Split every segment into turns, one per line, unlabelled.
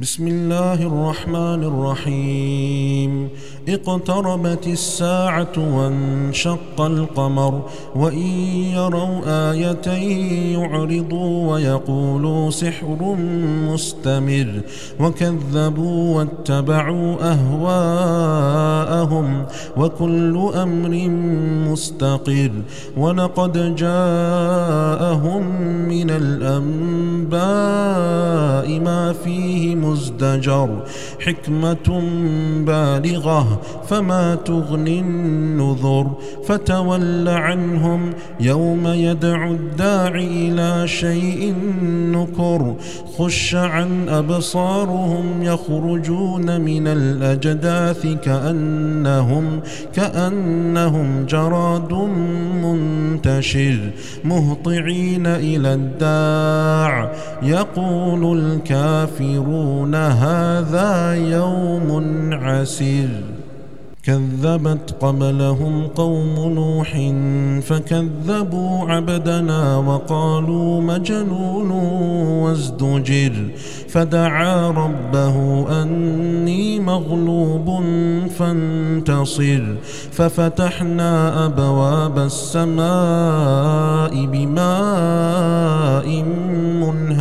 بسم الله الرحمن الرحيم. اقتربت الساعة وانشق القمر وإن يروا آية يعرضوا ويقولوا سحر مستمر وكذبوا واتبعوا أهواءهم وكل أمر مستقر ولقد جاءهم من الأنباء ما فيه مزدجر حكمة بالغة فما تغني النذر فتول عنهم يوم يدعو الداعي إلى شيء نكر خش عن أبصارهم يخرجون من الأجداث كأنهم كأنهم جراد منتشر مهطعين إلى الداع يقول الكافرون هذا يوم عسير. كذبت قبلهم قوم نوح فكذبوا عبدنا وقالوا مجنون وازدجر. فدعا ربه أني مغلوب فانتصر. ففتحنا أبواب السماء بماء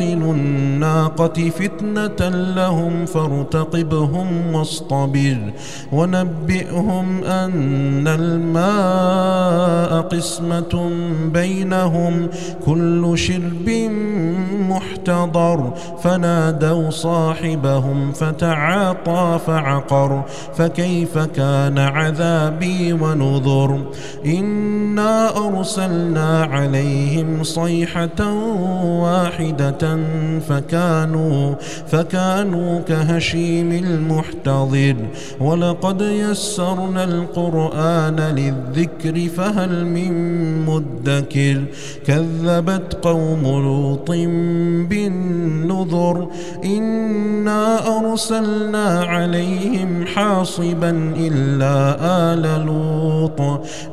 مرسل الناقة فتنة لهم فارتقبهم واصطبر ونبئهم أن الماء قسمة بينهم كل شرب محتضر فنادوا صاحبهم فتعاطى فعقر فكيف كان عذابي ونذر إنا أرسلنا عليهم صيحة واحدة فكانوا فكانوا كهشيم المحتضر ولقد يسرنا القرآن للذكر فهل من مدكر. كذبت قوم لوط بالنذر. إنا أرسلنا عليهم حاصبا إلا آل لوط.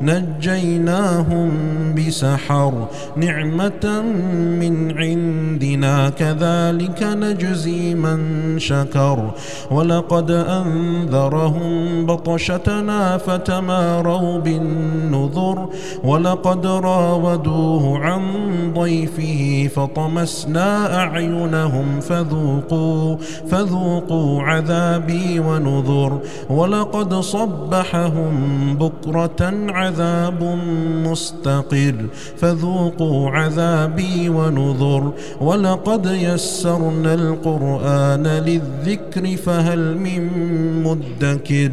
نجيناهم بسحر. نعمة من عندنا كذلك نجزي من شكر ولقد أنذرهم بطشتنا فتماروا بالنذر ولقد راودوه عن ضيفه فطمسنا أعينهم فذوقوا فذوقوا عذابي ونذر ولقد صبحهم بكرة عذاب مستقر فذوقوا عذابي ونذر ولقد يسرنا القرآن للذكر فهل من مدكر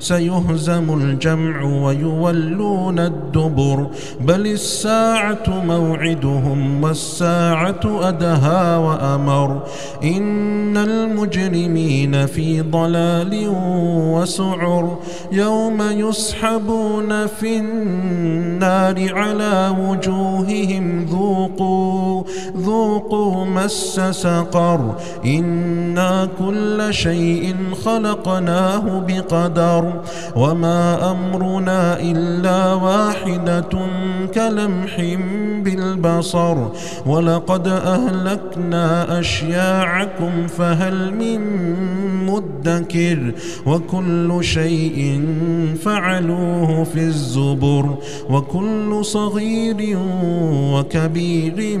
سيهزم الجمع ويولون الدبر. بل الساعة موعدهم والساعة أدهى وأمر. إن المجرمين في ضلال وسعر. يوم يسحبون في النار على وجوههم ذوقوا ذوقوا مس سقر إنا كل شيء خلقناه بقدر وما أمرنا إلا واحدة كلمح بالبصر ولقد أهلكنا أشياعكم فهل من مدكر وكل شيء فعلوه في الزبر وكل صغير وكبير